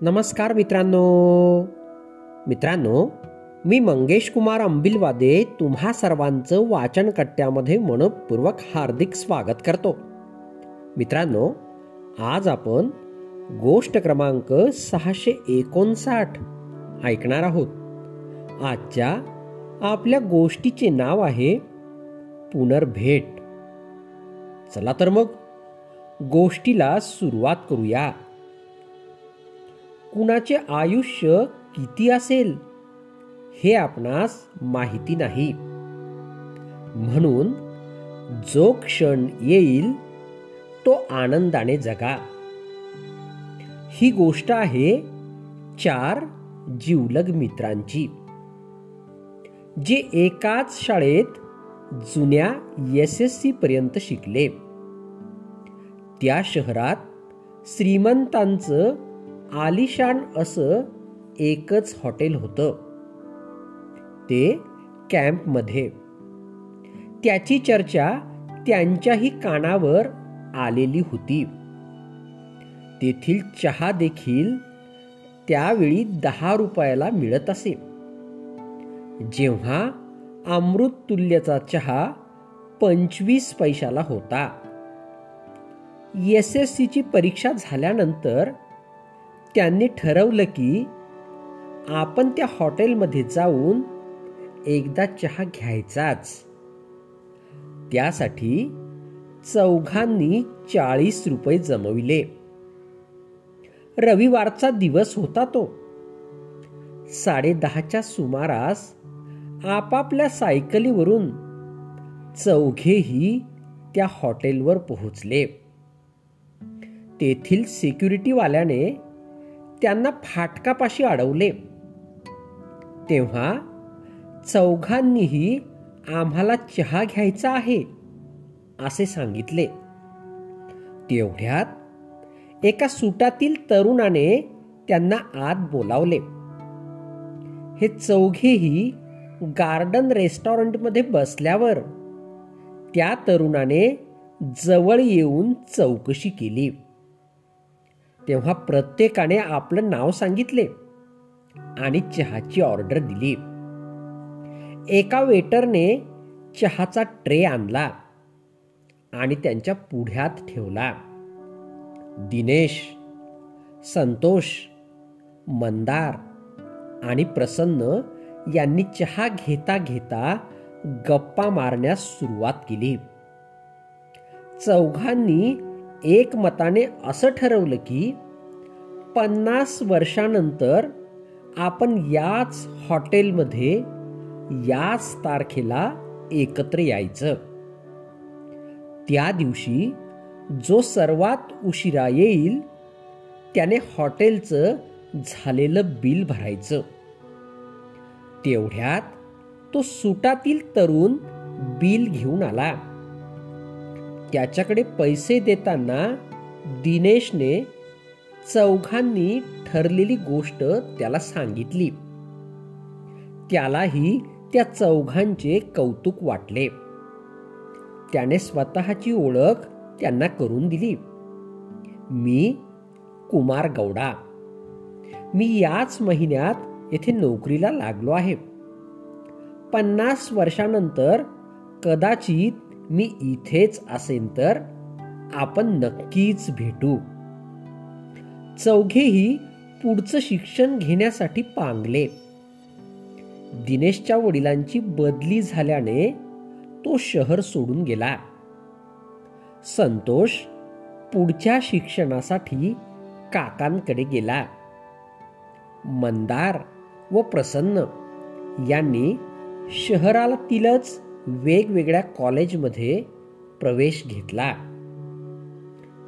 नमस्कार मित्रांनो. मित्रांनो मी मंगेश कुमार अंबिलवादे तुम्हा सर्वांचं वाचन कट्ट्यामध्ये मनपूर्वक हार्दिक स्वागत करतो. मित्रांनो आज आपण गोष्ट क्रमांक सहाशे एकोणसाठ ऐकणार आहोत. आजच्या आपल्या गोष्टीचे नाव आहे पुनर्भेट. चला तर मग गोष्टीला सुरुवात करूया. कुणाचे आयुष्य किती असेल हे आपणास माहिती नाही. म्हणून जो क्षण येईल तो आनंदाने जगा. ही गोष्ट आहे चार जिवलग मित्रांची जे एकाच शाळेत जुन्या एस एस सी पर्यंत शिकले. त्या शहरात श्रीमंतांचं आलिशान असं एकच हॉटेल होतं. ते कॅम्पमध्ये. त्याची चर्चा त्यांच्याही कानावर आलेली होती. तेथील चहा देखील त्यावेळी दहा रुपयाला मिळत असे. जेव्हा अमृत तुल्यचा चहा पंचवीस पैशाला होता. एस एस सीची परीक्षा झाल्यानंतर त्यांनी ठरवलं की आपण त्या हॉटेलमध्ये जाऊन एकदा चहा घ्यायचाच. त्यासाठी चौघांनी चाळीस रुपये जमविले. रविवारचा दिवस होता तो. साडे दहाच्या सुमारास आपापल्या सायकलीवरून चौघेही त्या हॉटेलवर पोहोचले. तेथील सिक्युरिटीवाल्याने त्यांना फाटकापाशी अडवले. तेव्हा चौघांनीही आम्हाला चहा घ्यायचा आहे असे सांगितले. तेवढ्यात एका सुटातील तरुणाने त्यांना आत बोलावले. हे चौघेही गार्डन रेस्टॉरंटमध्ये बसल्यावर त्या तरुणाने जवळ येऊन चौकशी केली. तेव्हा प्रत्येकाने आपलं नाव सांगितले आणि चहाची ऑर्डर दिली. एका वेटरने चहाचा ट्रे आणला आणि त्यांच्या पुढ्यात ठेवला. दिनेश संतोष मंदार आणि प्रसन्न यांनी चहा घेता घेता गप्पा मारण्यास सुरुवात केली. चौघांनी एकमताने असं ठरवलं की पन्नास वर्षानंतर आपण याच हॉटेलमध्ये याच तारखेला एकत्र यायचं. त्या दिवशी जो सर्वात उशिरा येईल त्याने हॉटेलचं झालेलं बिल भरायचं. तेवढ्यात तो सुटातील तरुण बिल घेऊन आला. त्याच्याकडे पैसे देताना दिनेशने चौघांनी ठरलेली गोष्ट त्याला सांगितली. त्यालाही त्या चौघांचे कौतुक वाटले. त्याने स्वतःची ओळख त्यांना करून दिली. मी कुमार गौडा. मी याच महिन्यात येथे नोकरीला लागलो आहे. पन्नास वर्षानंतर कदाचित मी इथेच असेन तर आपण नक्कीच भेटू. चौघेही पुढचं शिक्षण घेण्यासाठी पांगले. दिनेशच्या वडिलांची बदली झाल्याने तो शहर सोडून गेला. संतोष पुढच्या शिक्षणासाठी काकांकडे गेला. मंदार व प्रसन्न यांनी शहराला तिलच वेगवेगळ्या कॉलेजमध्ये प्रवेश घेतला.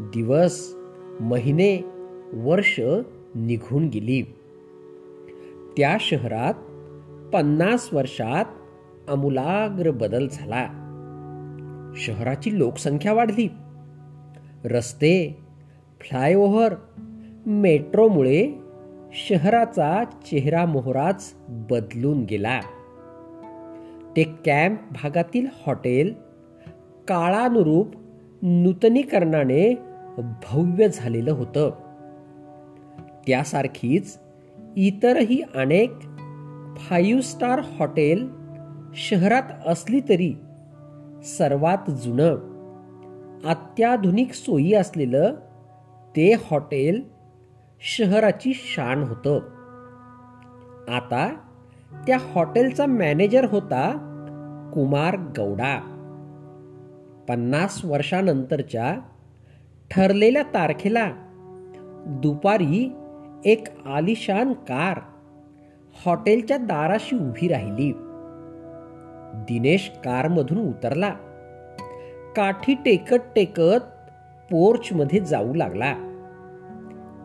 दिवस महिने वर्ष निघून गेली. त्या शहरात पन्नास वर्षात अमूलाग्र बदल झाला. शहराची लोकसंख्या वाढली. रस्ते फ्लायओव्हर मेट्रोमुळे शहराचा चेहरा मोहराच बदलून गेला. ते कॅम्प भागातील हॉटेल काळानुरूप नूतनीकरणाने भव्य झालेलं होतं. त्यासारखीच इतरही अनेक फाईव्ह स्टार हॉटेल शहरात असली तरी सर्वात जुनं अत्याधुनिक सोयी असलेलं ते हॉटेल शहराची शान होतं. आता त्या हॉटेलचा मॅनेजर होता कुमार गौडा. पन्नास वर्षानंतरच्या ठरलेल्या तारखेला दुपारी एक आलिशान कार हॉटेलच्या दाराशी उभी राहिली. दिनेश कारमधून उतरला. काठी टेकत टेकत पोर्चमध्ये जाऊ लागला.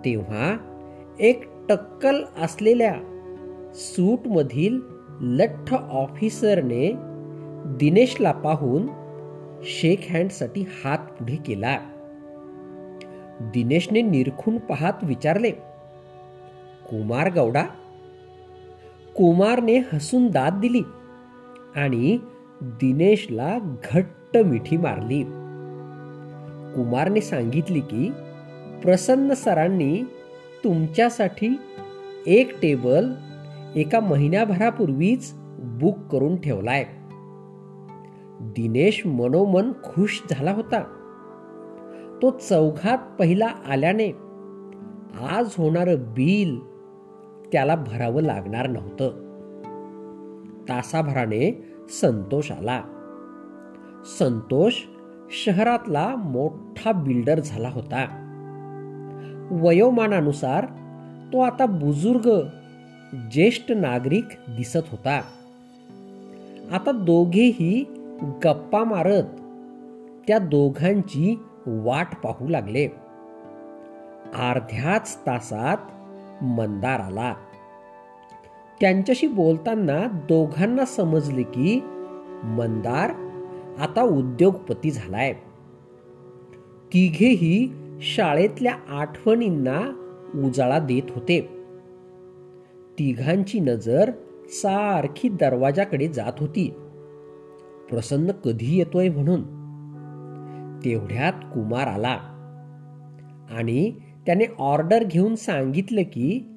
तेव्हा एक टक्कल असलेल्या सूटमधील लठ्ठ ऑफिसरने दिनेशला पाहून शेक हँडसाठी हात पुढे केला. दिनेशने निरखून पाहत विचारले कुमार गौडा कुमारने हसून दाद दिली आणि दिनेशला घट्ट मिठी मारली. कुमारने सांगितले की प्रसन्न सरांनी तुमच्यासाठी एक टेबल एका महिन्याभरापूर्वीच बुक करून ठेवलाय. दिनेश मनोमन खुश झाला होता. तो चौघात पहिला आल्याने आज होणार बिल त्याला भरावं लागणार नव्हतं. तासाभराने संतोष आला. संतोष शहरातला मोठा बिल्डर झाला होता. वयोमानानुसार तो आता बुजुर्ग ज्येष्ठ नागरिक दिसत होता. आता दोघेही गप्पा मारत त्या दोघांची वाट पाहू लागले. अर्ध्याच तासात मंदार आला. त्यांच्याशी बोलताना दोघांना समजले की मंदार आता उद्योगपती झालाय. तिघेही शाळेतल्या आठवणींना उजाळा देत होते. तिघांची नजर सारखी दरवाजाकडे जात होती. प्रसन्न कधी येतोय म्हणून. तेवढ्यात कुमार आला. आणि त्याने ऑर्डर घेऊन सांगितलं की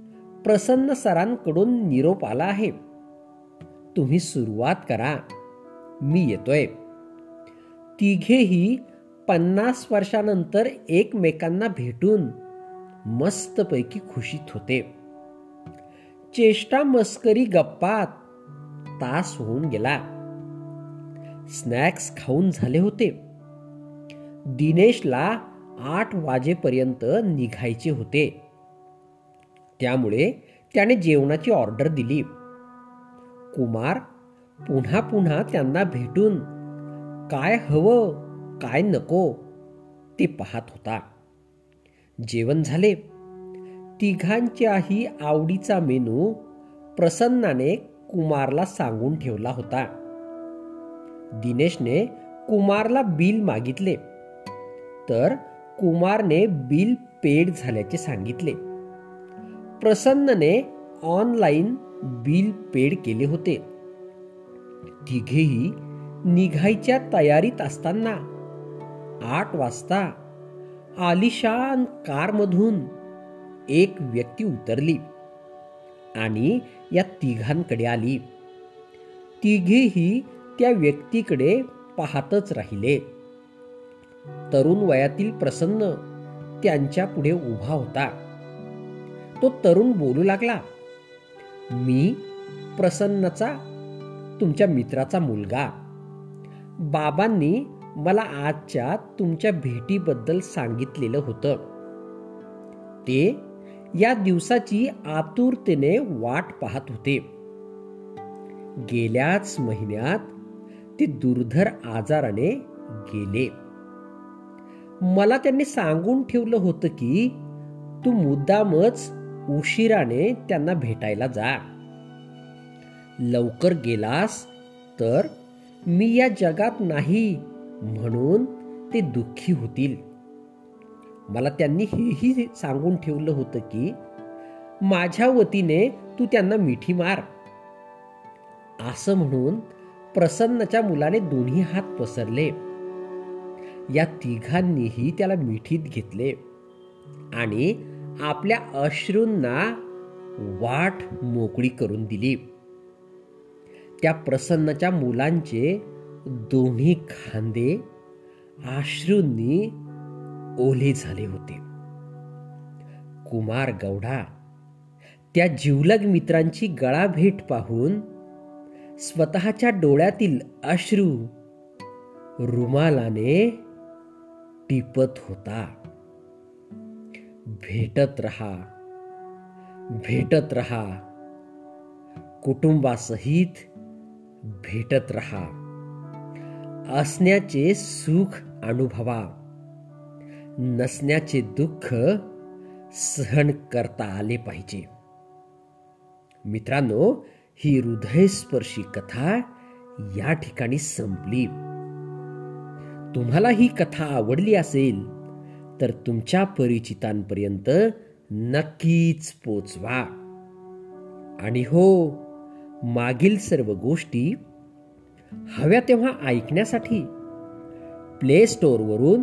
प्रसन्न सरांकडून निरोप आला आहे. तुम्ही सुरुवात करा. मी येतोय. तिघेही पन्नास वर्षानंतर एकमेकांना भेटून मस्तपैकी खुशीत होते. चेष्टा मस्करी गप्पात तास होऊन गेला. स्नॅक्स खाऊन झाले होते. दिनेशला आठ वाजेपर्यंत निघायचे होते. त्यामुळे त्याने जेवणाची ऑर्डर दिली. कुमार पुन्हा पुन्हा त्यांना भेटून काय हवं काय नको? ते पाहत होता. जेवण झाले. तिघांच्याही आवडीचा मेनू प्रसन्नाने कुमारला सांगून ठेवला होता. दिनेशने कुमारला बिल मागितले. तर कुमारने बिल पेड झाल्याचे सांगितले. प्रसन्नने ऑनलाईन बिल पेड केले होते. तिघेही निघायच्या तयारीत असताना आठ वाजता आलिशान कारमधून एक व्यक्ती उतरली आणि या तिघांकडे आली. तिघेही त्या व्यक्तीकडे पाहतच राहिले. तरुण वयातील प्रसन्न त्यांच्या पुढे उभा होता. तो तरुण बोलू लागला मी प्रसन्नचा तुमच्या मित्राचा मुलगा. बाबांनी मला आजच्या तुमच्या भेटीबद्दल सांगितलेलं होतं. ते या दिवसाची आतुरतेने वाट पाहत होते. गेल्याच महिन्यात ते दुर्धर आजाराने गेले. मला त्यांनी सांगून ठेवलं होतं की तू मुद्दामच उशिराने त्यांना भेटायला जा. लवकर गेलास तर मी या जगात नाही म्हणून ते दुःखी होतील. मला त्यांनी हेही सांगून ठेवलं होतं की माझ्या वतीने तू त्यांना मिठी मार. असं म्हणून प्रसन्नच्या मुलाने दोन्ही हात पसरले. या तिघांनीही त्याला मिठीत घेतले आणि आपल्या अश्रूंना वाट मोकळी करून दिली. त्या प्रसन्नच्या मुलांचे दोन्ही खांदे अश्रूंनी ओले झाले होते. कुमार गौडा त्या जीवलग मित्रांची गळा भेट पाहून स्वतःच्या डोळ्यातील अश्रू रुमालाने टिपत होता. भेटत रहा भेटत रहा कुटुंबासहित भेटत रहा असण्याचे सुख अनुभवा. नसण्याचे दुःख सहन करता आले पाहिजे. मित्रांनो ही हृदयस्पर्शी कथा या ठिकाणी संपली. तुम्हाला ही कथा आवडली असेल तर तुमच्या परिचितांपर्यंत नक्कीच पोचवा. आणि हो मागील सर्व गोष्टी हव्या तेव्हा ऐकण्यासाठी प्ले स्टोअरवरून